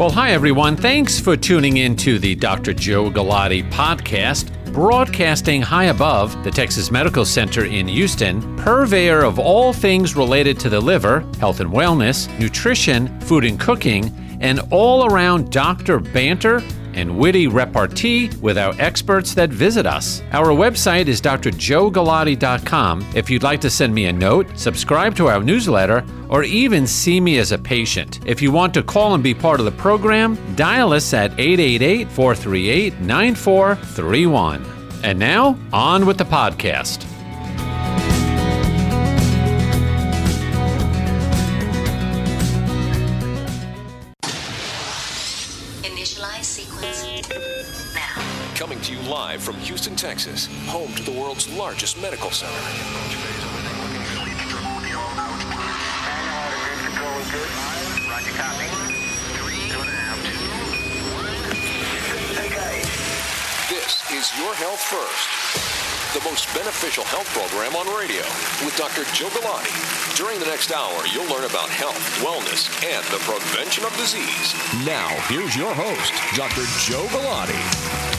Well, hi, everyone. Thanks for tuning in to the Dr. Joe Galati podcast, broadcasting high above the Texas Medical Center in Houston, purveyor of all things related to the liver, health and wellness, nutrition, food and cooking, and all around doctor banter and witty repartee with our experts that visit us. Our website is drjoegalati.com. If you'd like to send me a note, subscribe to our newsletter, or even see me as a patient. If you want to call and be part of the program, dial us at 888 438 9431. And now, on with the podcast. Texas, home to the world's largest medical center. This is Your Health First, the most beneficial health program on radio with Dr. Joe Galati. During the next hour, you'll learn about health, wellness, and the prevention of disease. Now, here's your host, Dr. Joe Galati.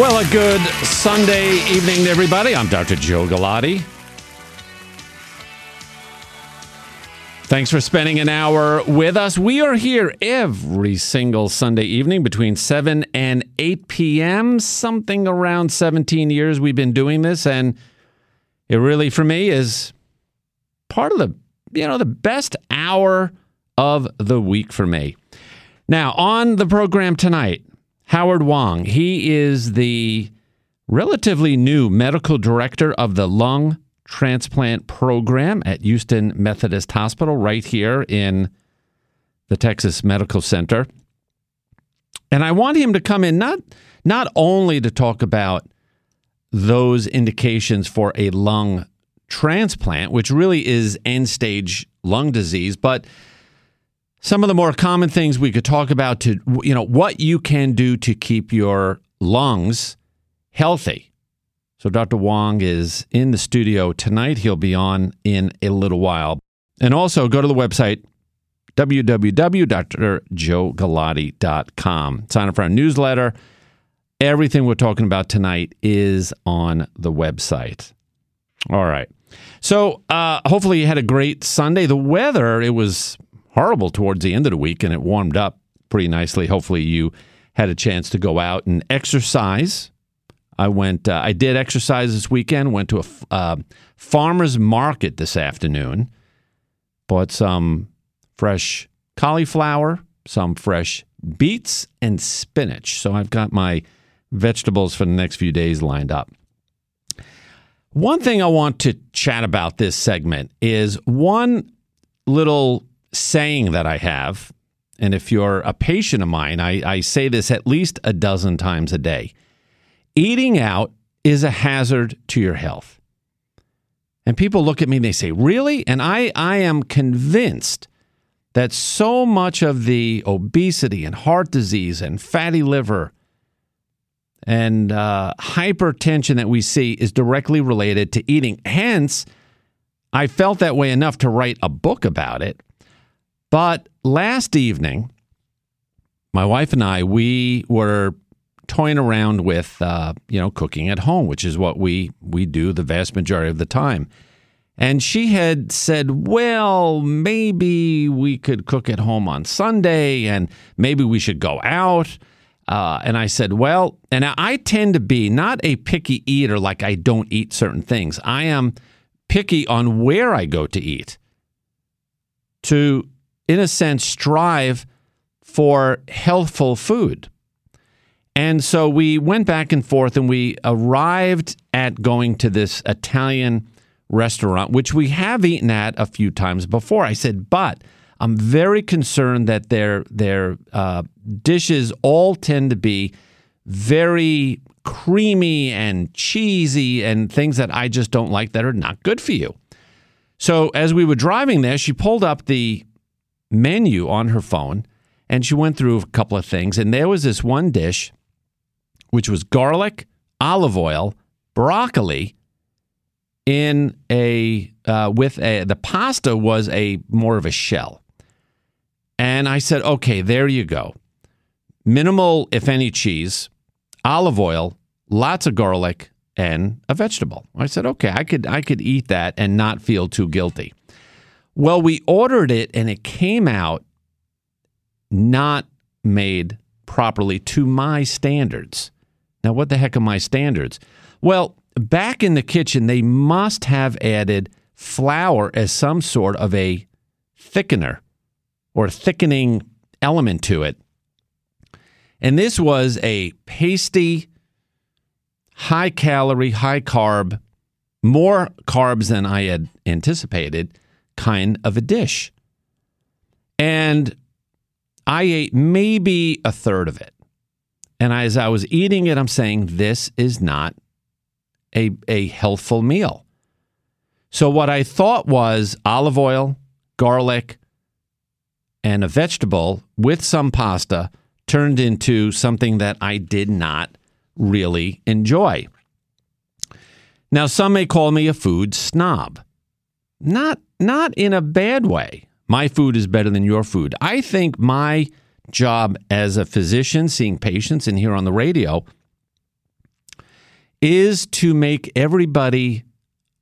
Well, a good Sunday evening to everybody. I'm Dr. Joe Galati. Thanks for spending an hour with us. We are here every single Sunday evening between 7 and 8 p.m., something around 17 years we've been doing this. And it really, for me, is part of the, you know, the best hour of the week for me. Now, on the program tonight, Howard Huang. He is the relatively new medical director of the lung transplant program at Houston Methodist Hospital, right here in the Texas Medical Center. And I want him to come in not not only to talk about those indications for a lung transplant, which really is end stage lung disease, but some of the more common things we could talk about to you know what you can do to keep your lungs healthy. So Dr. Huang is in the studio tonight. He'll be on in a little while. And also go to the website www.drjoegalati.com. Sign up for our newsletter. Everything we're talking about tonight is on the website. All right. So uh, hopefully you had a great Sunday. The weather, it was horrible towards the end of the week and it warmed up pretty nicely. Hopefully you had a chance to go out and exercise. I went uh, I did exercise this weekend, went to a uh, farmers market this afternoon. Bought some fresh cauliflower, some fresh beets and spinach. So I've got my vegetables for the next few days lined up. One thing I want to chat about this segment is one little saying that I have, and if you're a patient of mine, I, I say this at least a dozen times a day eating out is a hazard to your health. And people look at me and they say, Really? And I, I am convinced that so much of the obesity and heart disease and fatty liver and uh, hypertension that we see is directly related to eating. Hence, I felt that way enough to write a book about it. But last evening, my wife and I, we were toying around with, uh, you know, cooking at home, which is what we we do the vast majority of the time. And she had said, well, maybe we could cook at home on Sunday and maybe we should go out. Uh, and I said, well, and I tend to be not a picky eater, like I don't eat certain things. I am picky on where I go to eat to, in a sense, strive for healthful food. And so we went back and forth and we arrived at going to this Italian restaurant, which we have eaten at a few times before. I said, but I'm very concerned that their their uh, dishes all tend to be very creamy and cheesy and things that I just don't like that are not good for you. So as we were driving there, she pulled up the menu on her phone and she went through a couple of things. And there was this one dish, which was garlic, olive oil, broccoli, in a uh, with a the pasta was a more of a shell. And I said, "Okay, there you go. Minimal if any cheese, olive oil, lots of garlic and a vegetable." I said, "Okay, I could I could eat that and not feel too guilty." Well, we ordered it and it came out not made properly to my standards. Now, what the heck are my standards? Well, back in the kitchen, they must have added flour as some sort of a thickener or thickening element to it. And this was a pasty, high calorie, high carb, more carbs than I had anticipated kind of a dish. And I ate maybe a third of it. And as I was eating it, I'm saying, this is not a, a healthful meal. So, what I thought was olive oil, garlic, and a vegetable with some pasta turned into something that I did not really enjoy. Now, some may call me a food snob. Not, not in a bad way. My food is better than your food. I think my job as a physician, seeing patients and here on the radio, is to make everybody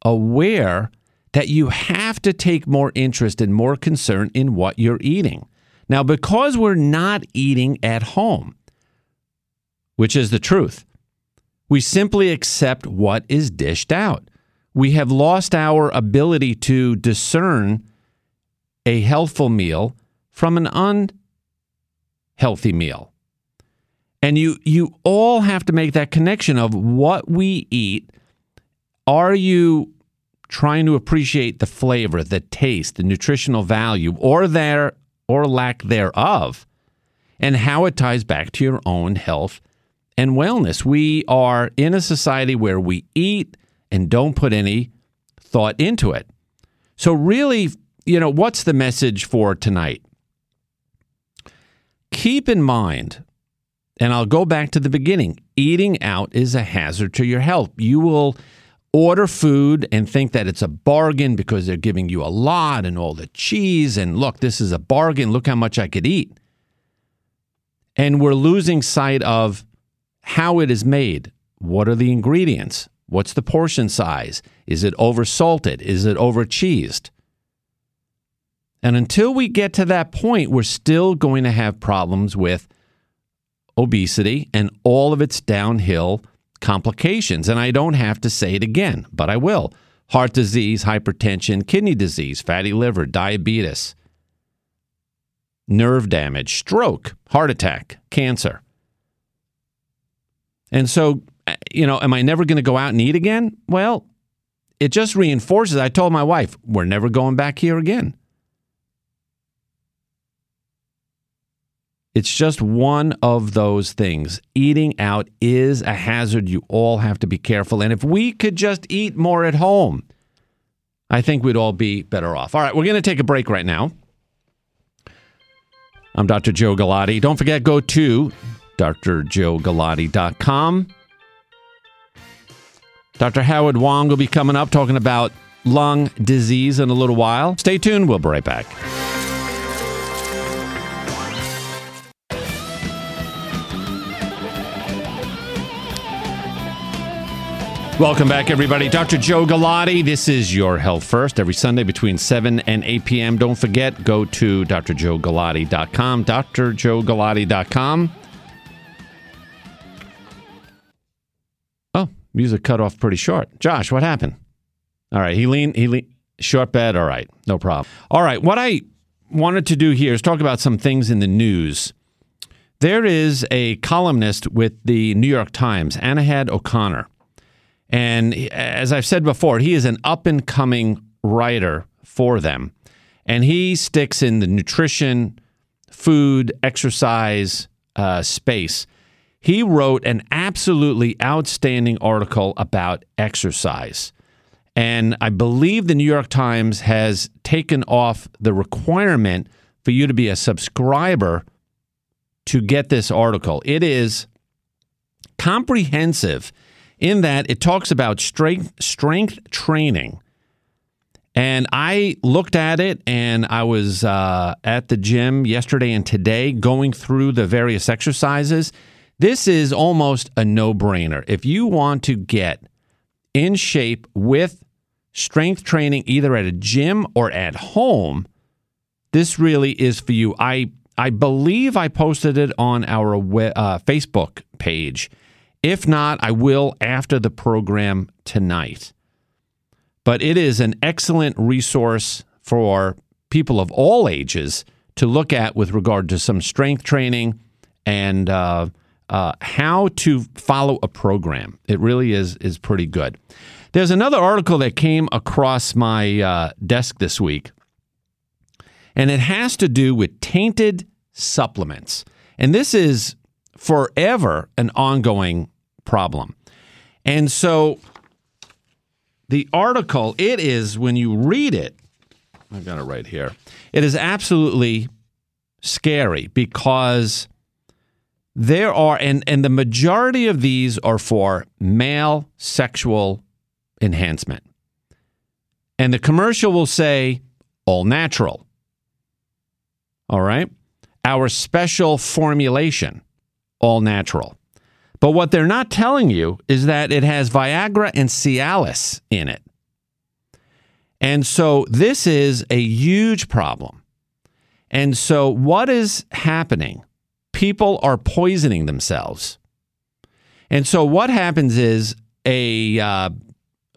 aware that you have to take more interest and more concern in what you're eating. Now, because we're not eating at home, which is the truth, we simply accept what is dished out. We have lost our ability to discern a healthful meal from an unhealthy meal. And you you all have to make that connection of what we eat. Are you trying to appreciate the flavor, the taste, the nutritional value, or there or lack thereof, and how it ties back to your own health and wellness? We are in a society where we eat and don't put any thought into it. So really, you know, what's the message for tonight? Keep in mind and I'll go back to the beginning. Eating out is a hazard to your health. You will order food and think that it's a bargain because they're giving you a lot and all the cheese. And look, this is a bargain. Look how much I could eat. And we're losing sight of how it is made. What are the ingredients? What's the portion size? Is it over salted? Is it over cheesed? And until we get to that point, we're still going to have problems with obesity and all of its downhill complications. And I don't have to say it again, but I will. Heart disease, hypertension, kidney disease, fatty liver, diabetes, nerve damage, stroke, heart attack, cancer. And so, you know, am I never going to go out and eat again? Well, it just reinforces. I told my wife, we're never going back here again. It's just one of those things. Eating out is a hazard. You all have to be careful. And if we could just eat more at home, I think we'd all be better off. All right, we're going to take a break right now. I'm Dr. Joe Galati. Don't forget, go to drjoegalati.com. Dr. Howard Huang will be coming up talking about lung disease in a little while. Stay tuned. We'll be right back. Welcome back, everybody. Dr. Joe Galati. This is Your Health First every Sunday between 7 and 8 p.m. Don't forget, go to drjoegalati.com, drjoegalati.com. music cut off pretty short. Josh, what happened? All right, he leaned, he leaned, short bed. All right, no problem. All right, what I wanted to do here is talk about some things in the news. There is a columnist with the New York Times, Anahad O'Connor. And as I've said before, he is an up and coming writer for them. And he sticks in the nutrition, food, exercise uh, space. He wrote an absolutely outstanding article about exercise. And I believe the New York Times has taken off the requirement for you to be a subscriber to get this article. It is comprehensive in that it talks about strength strength training. And I looked at it and I was uh, at the gym yesterday and today going through the various exercises. This is almost a no brainer. If you want to get in shape with strength training, either at a gym or at home, this really is for you. I I believe I posted it on our uh, Facebook page. If not, I will after the program tonight. But it is an excellent resource for people of all ages to look at with regard to some strength training and uh, uh, how to follow a program. It really is is pretty good. There's another article that came across my uh, desk this week, and it has to do with tainted supplements. And this is forever an ongoing problem. And so the article, it is, when you read it, I've got it right here, it is absolutely scary because there are, and, and the majority of these are for male sexual enhancement. And the commercial will say, all natural. All right. Our special formulation, all natural. But what they're not telling you is that it has Viagra and Cialis in it. And so this is a huge problem. And so what is happening? People are poisoning themselves. And so what happens is a uh,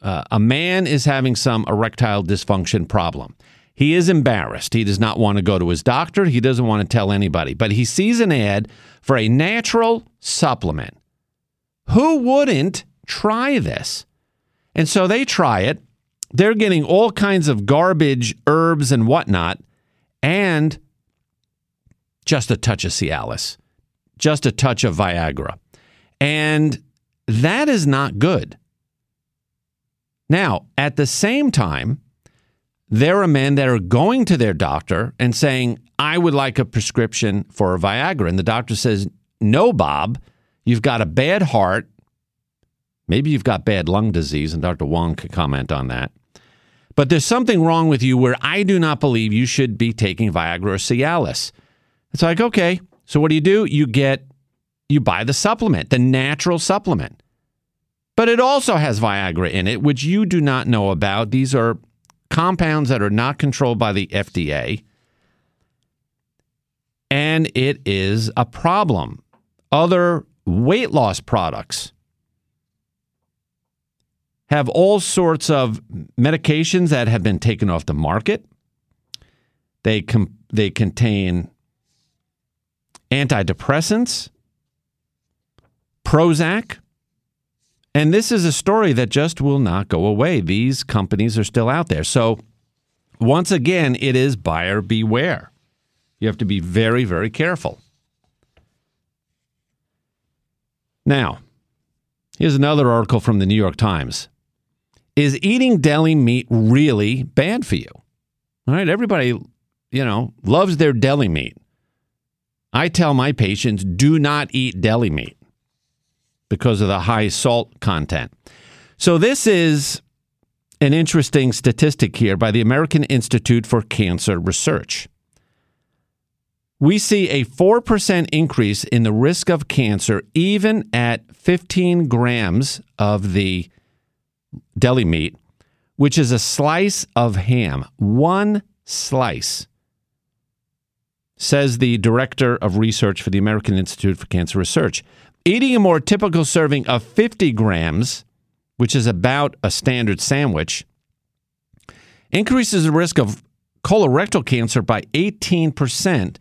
uh, a man is having some erectile dysfunction problem. He is embarrassed. He does not want to go to his doctor. He doesn't want to tell anybody. But he sees an ad for a natural supplement. Who wouldn't try this? And so they try it. They're getting all kinds of garbage, herbs, and whatnot, and just a touch of Cialis, just a touch of Viagra. And that is not good. Now, at the same time, there are men that are going to their doctor and saying, I would like a prescription for a Viagra. And the doctor says, No, Bob, you've got a bad heart. Maybe you've got bad lung disease, and Dr. Huang could comment on that. But there's something wrong with you where I do not believe you should be taking Viagra or Cialis. It's like, okay, so what do you do? You get, you buy the supplement, the natural supplement. But it also has Viagra in it, which you do not know about. These are compounds that are not controlled by the FDA. And it is a problem. Other weight loss products have all sorts of medications that have been taken off the market. They com- they contain antidepressants, Prozac, and this is a story that just will not go away. These companies are still out there. So, once again, it is buyer beware. You have to be very, very careful. Now, here's another article from the New York Times. Is eating deli meat really bad for you? All right, everybody, you know, loves their deli meat. I tell my patients do not eat deli meat because of the high salt content. So, this is an interesting statistic here by the American Institute for Cancer Research. We see a 4% increase in the risk of cancer even at 15 grams of the deli meat, which is a slice of ham. One slice, says the director of research for the American Institute for Cancer Research. Eating a more typical serving of 50 grams, which is about a standard sandwich, increases the risk of colorectal cancer by 18%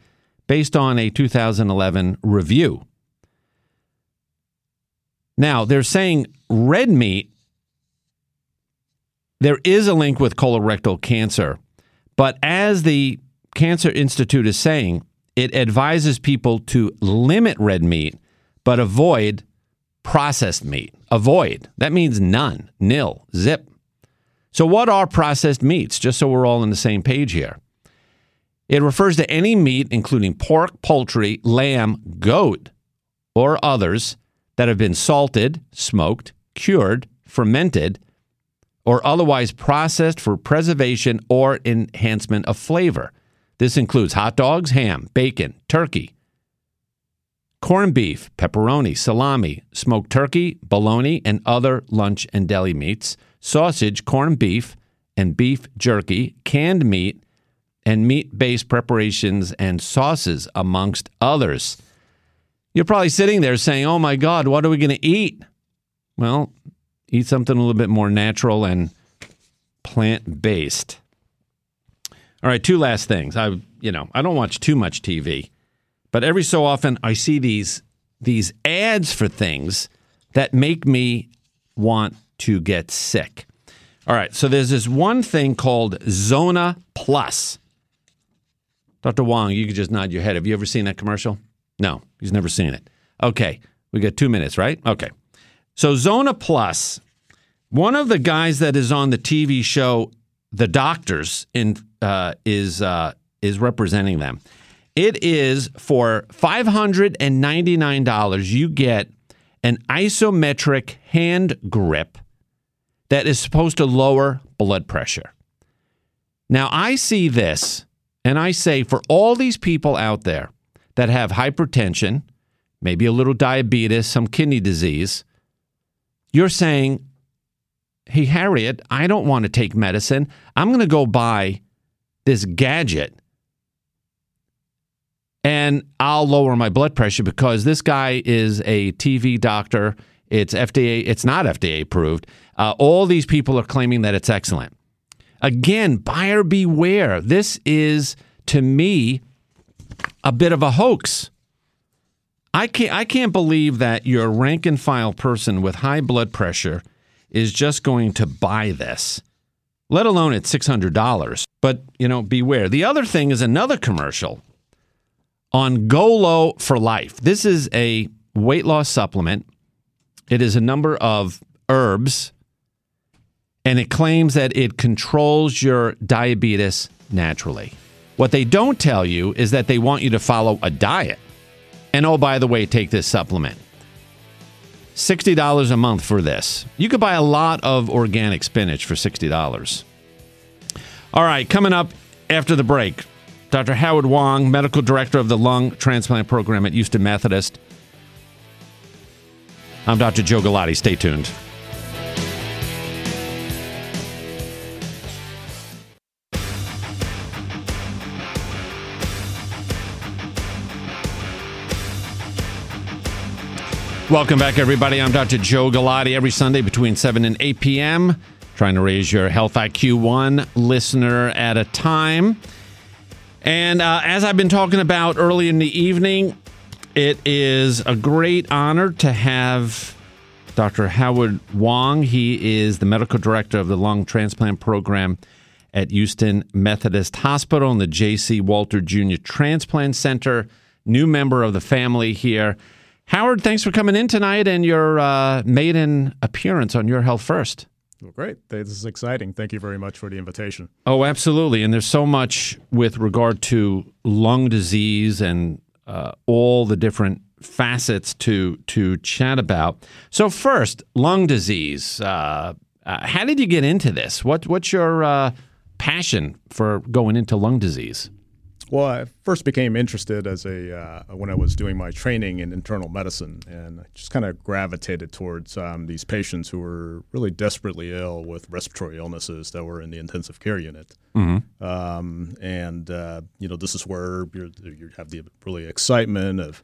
based on a 2011 review. Now, they're saying red meat, there is a link with colorectal cancer, but as the Cancer Institute is saying, it advises people to limit red meat but avoid processed meat. Avoid. That means none, nil, zip. So, what are processed meats? Just so we're all on the same page here. It refers to any meat, including pork, poultry, lamb, goat, or others that have been salted, smoked, cured, fermented, or otherwise processed for preservation or enhancement of flavor. This includes hot dogs, ham, bacon, turkey, corned beef, pepperoni, salami, smoked turkey, bologna, and other lunch and deli meats, sausage, corned beef, and beef jerky, canned meat, and meat based preparations and sauces, amongst others. You're probably sitting there saying, Oh my God, what are we going to eat? Well, eat something a little bit more natural and plant based. All right, two last things. I, you know, I don't watch too much TV, but every so often I see these these ads for things that make me want to get sick. All right, so there's this one thing called Zona Plus. Dr. Huang, you could just nod your head. Have you ever seen that commercial? No, he's never seen it. Okay, we got two minutes, right? Okay. So Zona Plus, one of the guys that is on the TV show The Doctors in uh, is uh, is representing them. It is for five hundred and ninety nine dollars. You get an isometric hand grip that is supposed to lower blood pressure. Now I see this and I say for all these people out there that have hypertension, maybe a little diabetes, some kidney disease, you're saying, hey, Harriet, I don't want to take medicine. I'm going to go buy this gadget and I'll lower my blood pressure because this guy is a TV doctor. It's FDA, it's not FDA approved. Uh, all these people are claiming that it's excellent. Again, buyer beware. This is, to me, a bit of a hoax. I can't, I can't believe that your rank and file person with high blood pressure is just going to buy this, let alone at $600. But, you know, beware. The other thing is another commercial on Golo for Life. This is a weight loss supplement. It is a number of herbs, and it claims that it controls your diabetes naturally. What they don't tell you is that they want you to follow a diet. And oh, by the way, take this supplement. $60 a month for this. You could buy a lot of organic spinach for $60. All right, coming up after the break, Dr. Howard Huang, medical director of the lung transplant program at Houston Methodist. I'm Dr. Joe Galati. Stay tuned. Welcome back, everybody. I'm Dr. Joe Galati. Every Sunday between 7 and 8 p.m., trying to raise your health IQ one listener at a time. And uh, as I've been talking about early in the evening, it is a great honor to have Dr. Howard Huang. He is the medical director of the lung transplant program at Houston Methodist Hospital and the J.C. Walter Jr. Transplant Center, new member of the family here. Howard, thanks for coming in tonight and your uh, maiden appearance on Your Health First. Well, great. This is exciting. Thank you very much for the invitation. Oh, absolutely. And there's so much with regard to lung disease and uh, all the different facets to to chat about. So first, lung disease. Uh, uh, how did you get into this? What what's your uh, passion for going into lung disease? Well, I first became interested as a uh, when I was doing my training in internal medicine, and I just kind of gravitated towards um, these patients who were really desperately ill with respiratory illnesses that were in the intensive care unit. Mm-hmm. Um, and uh, you know, this is where you have the really excitement of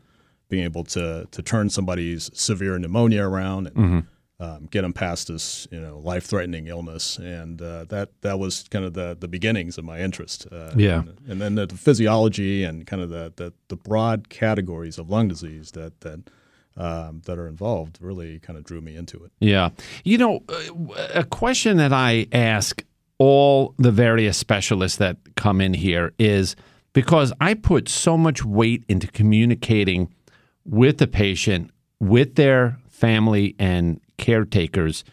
being able to to turn somebody's severe pneumonia around and mm-hmm um, get them past this, you know, life-threatening illness, and uh, that that was kind of the the beginnings of my interest. Uh, yeah, and, and, then the physiology and kind of the, the, the broad categories of lung disease that that um, that are involved really kind of drew me into it. Yeah, you know, a question that I ask all the various specialists that come in here is because I put so much weight into communicating with the patient, with their family and caretakers.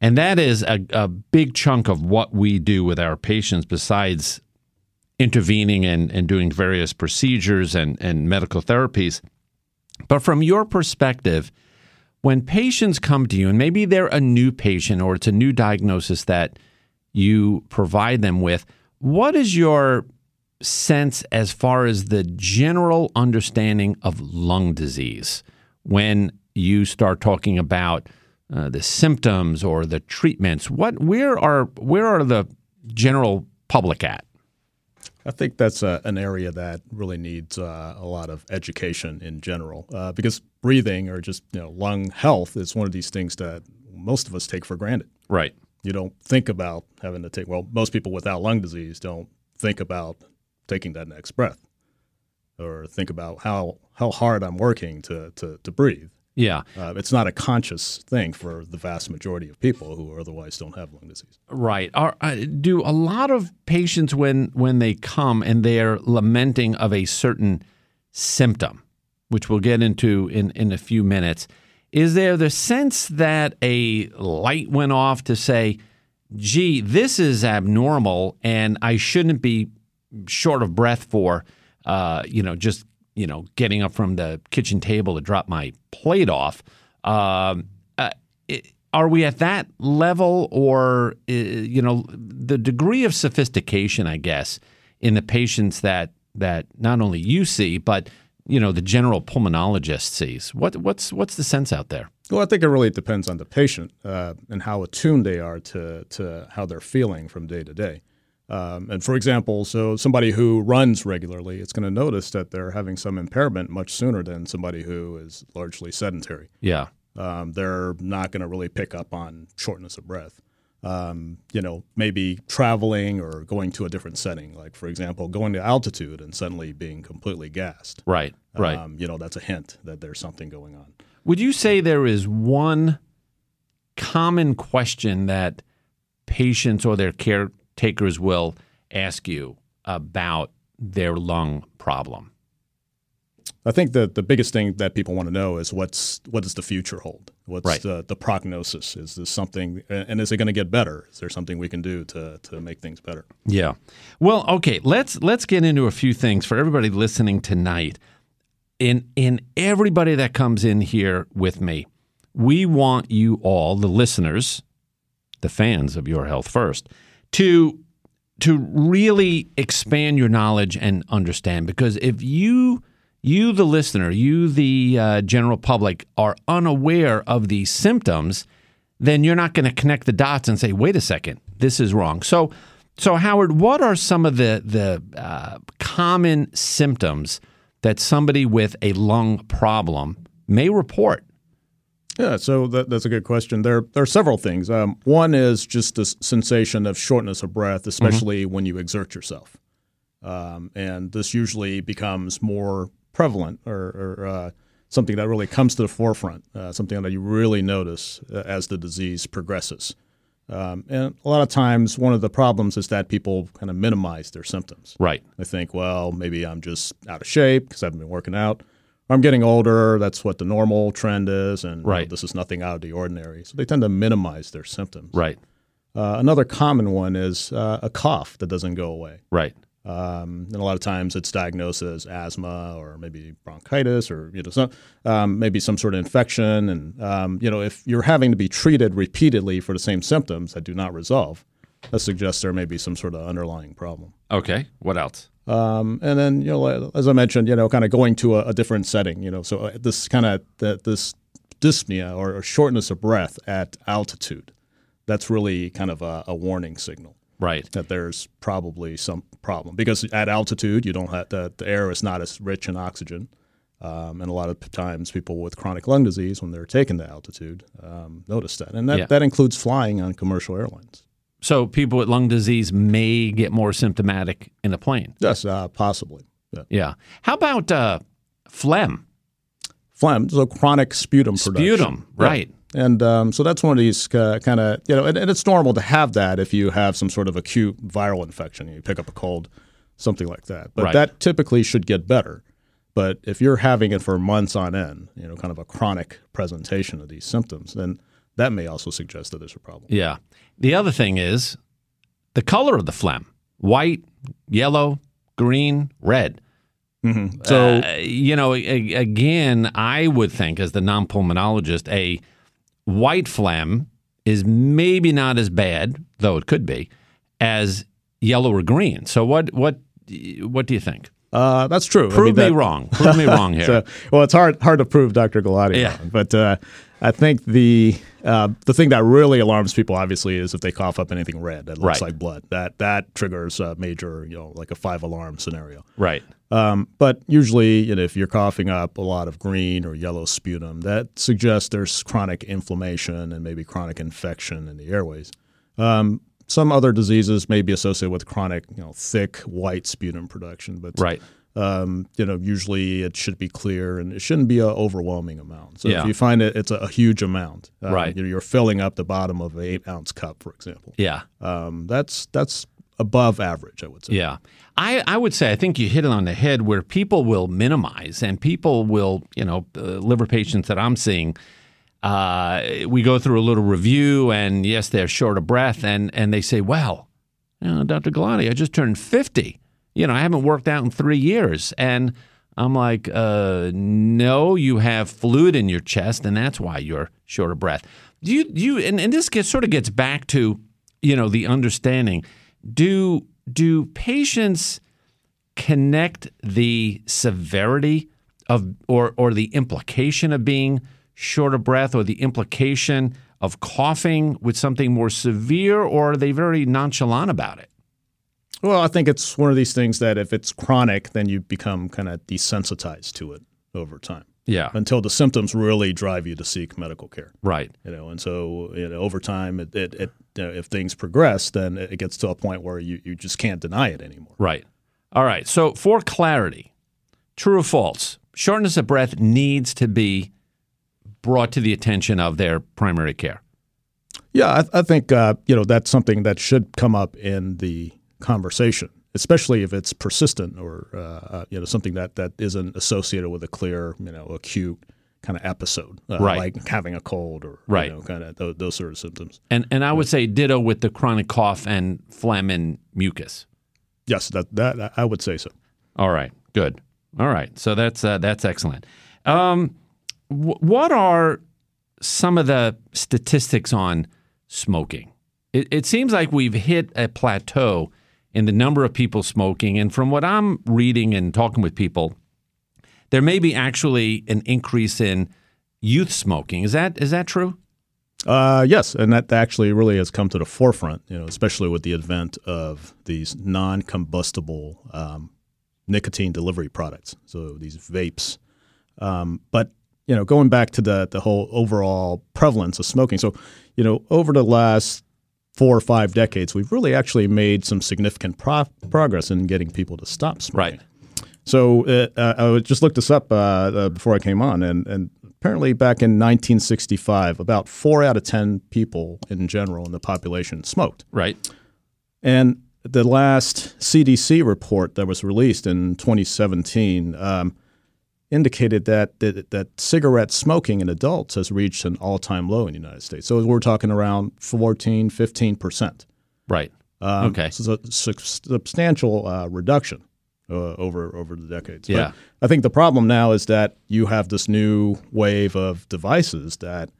And that is a, a big chunk of what we do with our patients, besides intervening and, and doing various procedures and, and medical therapies. But from your perspective, when patients come to you, and maybe they're a new patient or it's a new diagnosis that you provide them with, what is your sense as far as the general understanding of lung disease when you start talking about uh, the symptoms or the treatments? What where are where are the general public at? I think that's a, an area that really needs uh, a lot of education in general, uh, because breathing or just you know lung health is one of these things that most of us take for granted. Right. You don't think about having to take. Well, most people without lung disease don't think about taking that next breath, or think about how how hard I'm working to to, to breathe. Yeah. Uh, it's not a conscious thing for the vast majority of people who otherwise don't have lung disease. Right. Are, uh, do a lot of patients when when they come and they're lamenting of a certain symptom, which we'll get into in in a few minutes, is there the sense that a light went off to say, "Gee, this is abnormal, and I shouldn't be short of breath for, uh, you know, just you know, getting up from the kitchen table to drop my plate off. Um, uh, are we at that level, or uh, you know, the degree of sophistication, I guess, in the patients that that not only you see, but you know, the general pulmonologist sees? What what's what's the sense out there? Well, I think it really depends on the patient uh, and how attuned they are to to how they're feeling from day to day. Um, and for example, so somebody who runs regularly, it's going to notice that they're having some impairment much sooner than somebody who is largely sedentary. Yeah. Um, they're not going to really pick up on shortness of breath. Um, you know, maybe traveling or going to a different setting, like for example, going to altitude and suddenly being completely gassed. Right. Right. Um, you know, that's a hint that there's something going on. Would you say there is one common question that patients or their care takers will ask you about their lung problem? I think that the biggest thing that people want to know is what's what does the future hold? What's right. the, the prognosis? Is this something, and is it going to get better? Is there something we can do to to make things better? Yeah. Well, okay. Let's let's get into a few things for everybody listening tonight. In in everybody that comes in here with me, we want you all, the listeners, the fans of Your Health First, to to really expand your knowledge and understand because if you you the listener you the uh, general public are unaware of these symptoms then you're not going to connect the dots and say wait a second this is wrong. So so howard what are some of the the uh, common symptoms that somebody with a lung problem may report yeah, so that, that's a good question. There, there are several things. Um, one is just this sensation of shortness of breath, especially mm-hmm. when you exert yourself. Um, and this usually becomes more prevalent or, or uh, something that really comes to the forefront, uh, something that you really notice uh, as the disease progresses. Um, and a lot of times, one of the problems is that people kind of minimize their symptoms. Right. They think, well, maybe I'm just out of shape because I haven't been working out. I'm getting older. That's what the normal trend is, and right. you know, this is nothing out of the ordinary. So they tend to minimize their symptoms. Right. Uh, another common one is uh, a cough that doesn't go away. Right. Um, and a lot of times it's diagnosed as asthma or maybe bronchitis or you know some, um, maybe some sort of infection. And um, you know if you're having to be treated repeatedly for the same symptoms that do not resolve, that suggests there may be some sort of underlying problem. Okay. What else? Um, and then, you know, as I mentioned, you know, kind of going to a, a different setting, you know, so uh, this kind of this dyspnea or, or, shortness of breath at altitude, that's really kind of a, a, warning signal. Right. That there's probably some problem because at altitude, you don't have the, the air is not as rich in oxygen. Um, and a lot of times, people with chronic lung disease, when they're taken to altitude, um, notice that, and that, yeah. that includes flying on commercial airlines. So people with lung disease may get more symptomatic in a plane. Yes, uh, possibly. Yeah. yeah. How about uh, phlegm? Phlegm, so chronic sputum production. Sputum, right. Yeah. And um, so that's one of these uh, kind of, you know, and, and, it's normal to have that if you have some sort of acute viral infection. You pick up a cold, something like that. But right. that typically should get better. But if you're having it for months on end, you know, kind of a chronic presentation of these symptoms, then that may also suggest that there's a problem. Yeah. The other thing is the color of the phlegm white, yellow, green, red. So Uh, you know, a- again, I would think as the non-pulmonologist, a white phlegm is maybe not as bad, though it could be, as yellow or green. So what what what do you think? uh, that's true. I Prove mean, me wrong. Prove me wrong here. So, well, it's hard hard to prove Dr. Galati Yeah. but uh, I think the uh, the thing that really alarms people, obviously, is if they cough up anything red that looks Right. like blood. That that triggers a major, you know, like a five alarm scenario. right. Um, but usually, you know, if you're coughing up a lot of green or yellow sputum, that suggests there's chronic inflammation and maybe chronic infection in the airways. Um, some other diseases may be associated with chronic, you know, thick white sputum production, but Right. Um, you know, usually it should be clear and it shouldn't be an overwhelming amount. So Yeah. if you find it, it's a, a huge amount. um, Right. You know, you're filling up the bottom of an eight ounce cup, for example. Yeah. Um, that's that's above average, I would say. Yeah. I, I would say I think you hit it on the head where people will minimize and people will, you know, uh, liver patients that I'm seeing, uh, we go through a little review and yes, they're short of breath and, and they say, well, you know, Dr. Galati, I just turned 50. You know, I haven't worked out in three years. And I'm like, uh, no, you have fluid in your chest and that's why you're short of breath. Do you, do you and, and this gets, sort of gets back to, you know, the understanding. Do do patients connect the severity of or or the implication of being short of breath or the implication of coughing with something more severe or are they very nonchalant about it? Well, I think it's one of these things that if it's chronic, then you become kind of desensitized to it over time Yeah. until the symptoms really drive you to seek medical care. Right. You know, and so you know, over time, it, it, it you know, if things progress, then it gets to a point where you, you just can't deny it anymore. Right. All right. So for clarity, true or false, shortness of breath needs to be brought to the attention of their primary care. Yeah, I, I think uh, you know that's something that should come up in the conversation, especially if it's persistent or uh, uh, you know something that, that isn't associated with a clear you know acute kind of episode, uh, Right. like having a cold or Right. you know, kind of those, those sort of symptoms. And and I would say ditto with the chronic cough and phlegm and mucus. Yes, that that I would say so. All right, good. All right, so that's uh, that's excellent. Um, wh- what are some of the statistics on smoking? It, it seems like we've hit a plateau in the number of people smoking, and from what I'm reading and talking with people, there may be actually an increase in youth smoking. Is that is that true? Uh, yes, and that actually really has come to the forefront, you know, especially with the advent of these non-combustible um, nicotine delivery products. So these vapes. Um, but you know, going back to the the whole overall prevalence of smoking. So, you know, over the last four or five decades, we've really actually made some significant pro- progress in getting people to stop smoking. Right. So uh, uh, I just looked this up uh, uh, before I came on, and, and apparently back in 1965, about four out of ten people in general in the population smoked. Right. And the last CDC report that was released in 2017 um, indicated that, that that cigarette smoking in adults has reached an all-time low in the United States. So we're talking around 14, 15 percent. Right. Um, Okay. So it's a sub- substantial uh, reduction uh, over over the decades. But Yeah. I think the problem now is that you have this new wave of devices that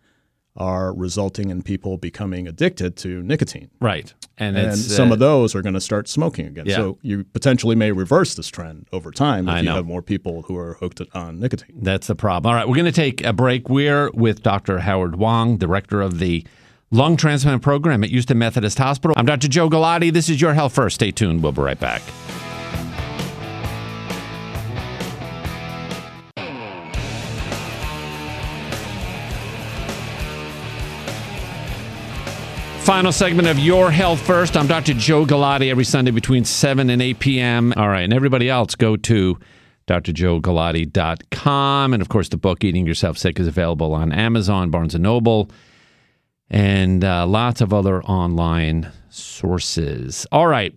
are resulting in people becoming addicted to nicotine. Right. And, And some uh, of those are going to start smoking again. Yeah. So you potentially may reverse this trend over time if I you know. have more people who are hooked on nicotine. That's the problem. All right, we're going to take a break. We're with Dr. Howard Huang, director of the lung transplant program at Houston Methodist Hospital. I'm Dr. Joe Galati. This is Your Health First. Stay tuned. We'll be right back. Final segment of Your Health First. I'm Dr. Joe Galati every Sunday between 7 and 8 p.m. All right, and everybody else, go to drjoegalati.com. And of course, the book Eating Yourself Sick is available on Amazon, Barnes & Noble, and uh, lots of other online sources. All right,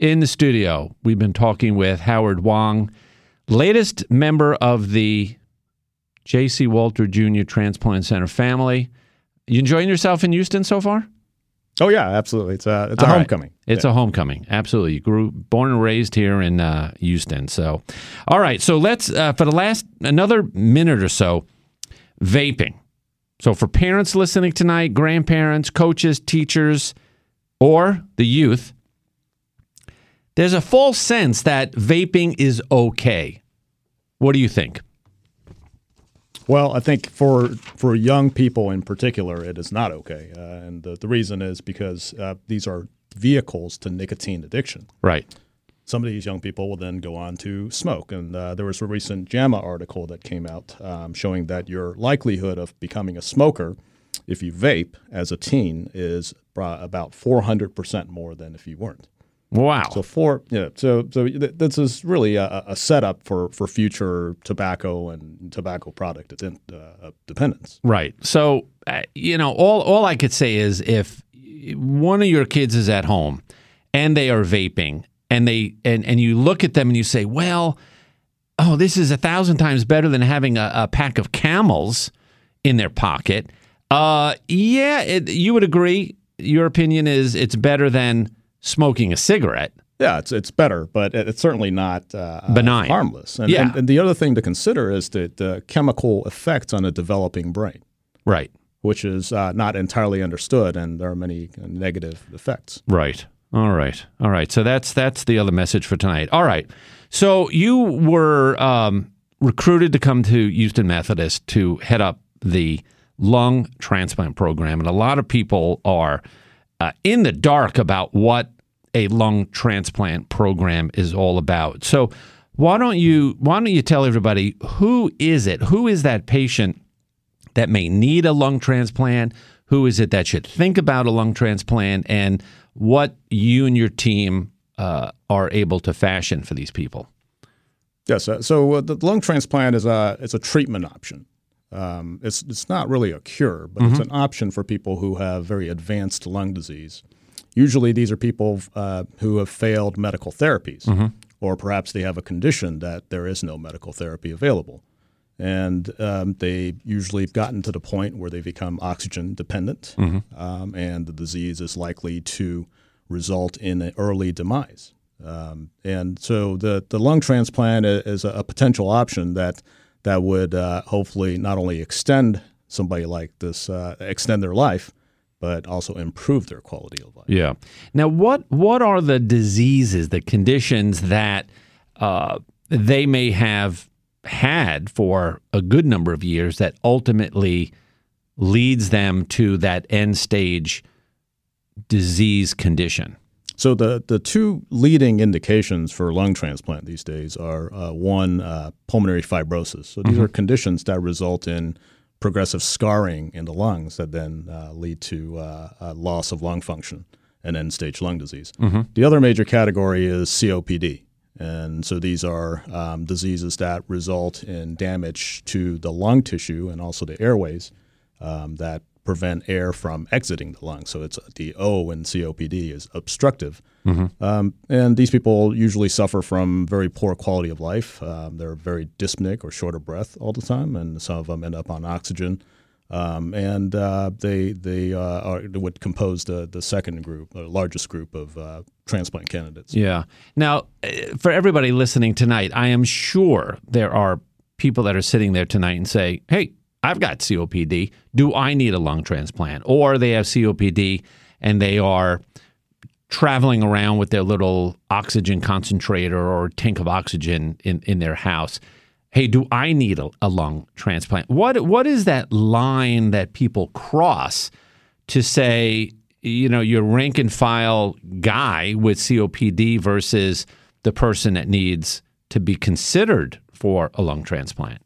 in the studio, we've been talking with Howard Huang, latest member of the J.C. Walter Jr. Transplant Center family. You enjoying yourself in Houston so far? Oh yeah, absolutely. It's a it's a All right. homecoming. It's a homecoming. Absolutely. You grew born and raised here in uh, Houston. So, all right. So let's uh, for the last another minute or so, vaping. So for parents listening tonight, grandparents, coaches, teachers, or the youth, there's a false sense that vaping is okay. What do you think? Well, I think for for young people in particular, it is not okay, uh, and the, the reason is because uh, these are vehicles to nicotine addiction. Right. Some of these young people will then go on to smoke, and uh, there was a recent JAMA article that came out um, showing that your likelihood of becoming a smoker if you vape as a teen is about 400 percent more than if you weren't. Wow. So for yeah, so so th- this is really a, a setup for for future tobacco and tobacco product uh, dependence. Right. So, uh, you know, all all I could say is if one of your kids is at home and they are vaping and they and and you look at them and you say, "Well, oh, this is a thousand times better than having a, a pack of camels in their pocket." Uh, yeah, it, you would agree. Your opinion is it's better than smoking a cigarette. Yeah, it's it's better, but it's certainly not uh, uh, Benign. harmless. And, Yeah. and, and the other thing to consider is the, the chemical effects on a developing brain, Right. which is uh, not entirely understood, and there are many uh, negative effects. Right. All right. All right. So that's that's the other message for tonight. All right. So you were um, recruited to come to Houston Methodist to head up the lung transplant program, and a lot of people are uh, in the dark about what a lung transplant program is all about. So why don't you why don't you tell everybody who is it? Who is that patient that may need a lung transplant? Who is it that should think about a lung transplant? And what you and your team uh, are able to fashion for these people? Yes. Uh, so uh, the lung transplant is a it's a treatment option. Um, it's it's not really a cure, but it's an option for people who have very advanced lung disease. Usually, these are people uh, who have failed medical therapies, or perhaps they have a condition that there is no medical therapy available, and um, they usually have gotten to the point where they become oxygen dependent, um, and the disease is likely to result in an early demise. Um, and so the, the lung transplant is a, a potential option that that would uh, hopefully not only extend somebody like this, uh, extend their life, but also improve their quality of life. Yeah. Now, what what are the diseases, the conditions that uh, they may have had for a good number of years that ultimately leads them to that end stage disease condition? So the the two leading indications for lung transplant these days are uh, one uh, pulmonary fibrosis. So these are conditions that result in progressive scarring in the lungs that then uh, lead to uh, loss of lung function and end stage lung disease. The other major category is COPD. And so these are um, diseases that result in damage to the lung tissue and also the airways um, that prevent air from exiting the lung. So it's the O in COPD is obstructive. Um, and these people usually suffer from very poor quality of life. Um, they're very dyspneic or short of breath all the time, and some of them end up on oxygen. Um, and uh, they they uh, are, would compose the the second group, the largest group of uh, transplant candidates. Yeah. Now, uh, for everybody listening tonight, I am sure there are people that are sitting there tonight and say, "Hey, I've got COPD. Do I need a lung transplant?" Or they have COPD and they are traveling around with their little oxygen concentrator or tank of oxygen in, in their house. Hey, do I need a, a lung transplant? What what is that line that people cross to say, you know, your rank and file guy with COPD versus the person that needs to be considered for a lung transplant?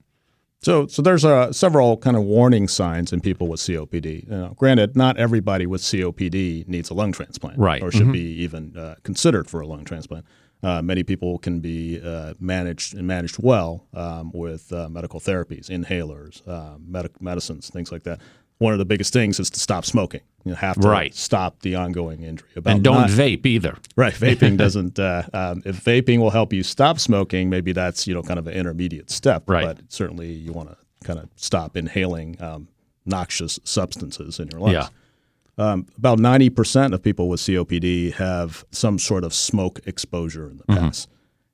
So, so there's uh, several kind of warning signs in people with COPD. You know, granted, not everybody with COPD needs a lung transplant, Right. or should be even uh, considered for a lung transplant. Uh, many people can be uh, managed and managed well um, with uh, medical therapies, inhalers, uh, medic- medicines, things like that. One of the biggest things is to stop smoking. You have to Right. stop the ongoing injury. About And don't not- vape either. Right, vaping doesn't. Uh, um, if vaping will help you stop smoking, maybe that's you know kind of an intermediate step. Right. But certainly you want to kind of stop inhaling um, noxious substances in your lungs. Yeah. Um, about 90% of people with COPD have some sort of smoke exposure in the past,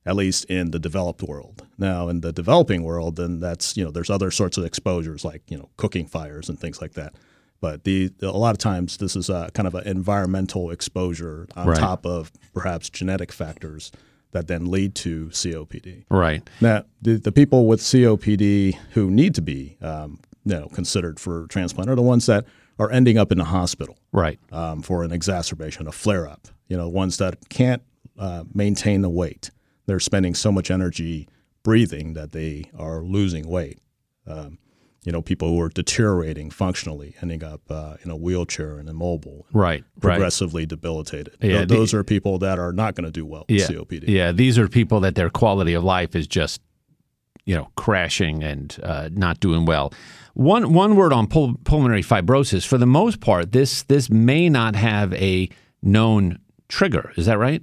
at least in the developed world. Now, in the developing world, then that's, you know, there's other sorts of exposures like, you know, cooking fires and things like that. But the, a lot of times this is a kind of an environmental exposure on Right. top of perhaps genetic factors that then lead to COPD. Right. Now, the, the people with COPD who need to be um, you know, considered for transplant are the ones that are ending up in the hospital Right. um, for an exacerbation, a flare up. You know, ones that can't uh, maintain the weight. They're spending so much energy breathing that they are losing weight. Um, you know, people who are deteriorating functionally, ending up uh, in a wheelchair and immobile, Right. Right. progressively debilitated. Yeah, Th- the- those are people that are not going to do well with Yeah. COPD. Yeah. These are people that their quality of life is just, you know, crashing and uh, not doing well. One one word on pul- pulmonary fibrosis. For the most part, this this may not have a known trigger. Is that right?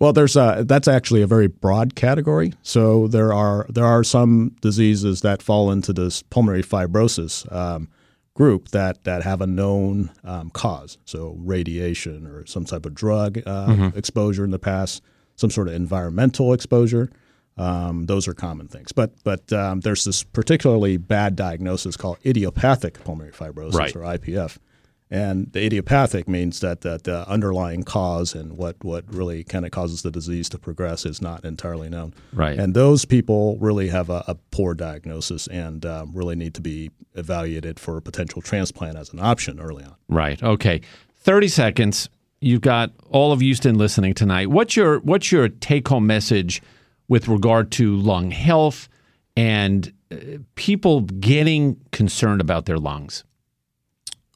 Well, there's a, that's actually a very broad category. So there are there are some diseases that fall into this pulmonary fibrosis um, group that that have a known um, cause. So radiation or some type of drug uh, exposure in the past, some sort of environmental exposure. Um, those are common things. But but um, there's this particularly bad diagnosis called idiopathic pulmonary fibrosis Right. or IPF. And the idiopathic means that, that the underlying cause and what, what really kind of causes the disease to progress is not entirely known. Right. And those people really have a, a poor diagnosis and um, really need to be evaluated for a potential transplant as an option early on. Right. Okay. Thirty seconds. You've got all of Houston listening tonight. What's your what's your take home message with regard to lung health and uh, people getting concerned about their lungs?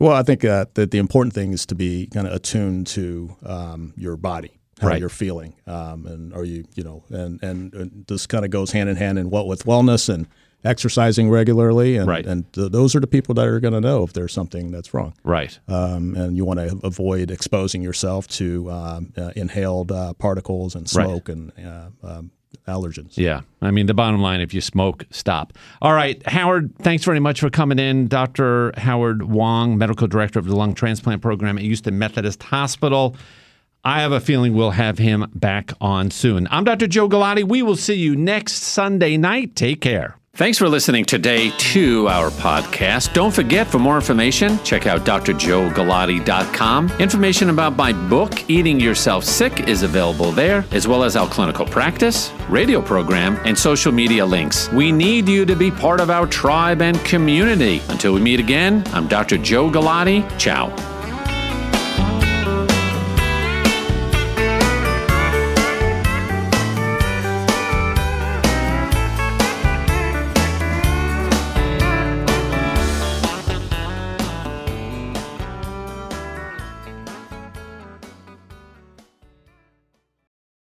Well, I think uh, that the important thing is to be kind of attuned to um, your body, how Right. you're feeling, um, and are you, you know, and and, and this kind of goes hand in hand in what with wellness and exercising regularly, and Right. and th- those are the people that are going to know if there's something that's wrong, Right. um, and you want to avoid exposing yourself to um, uh, inhaled uh, particles and Right. smoke and uh, um, allergens. Yeah. I mean, the bottom line if you smoke, stop. All right. Howard, thanks very much for coming in. Dr. Howard Huang, Medical Director of the Lung Transplant Program at Houston Methodist Hospital. I have a feeling we'll have him back on soon. I'm Dr. Joe Galati. We will see you next Sunday night. Take care. Thanks for listening today to our podcast. Don't forget, for more information, check out drjoegalati.com. Information about my book, Eating Yourself Sick, is available there, as well as our clinical practice, radio program, and social media links. We need you to be part of our tribe and community. Until we meet again, I'm Dr. Joe Galati. Ciao.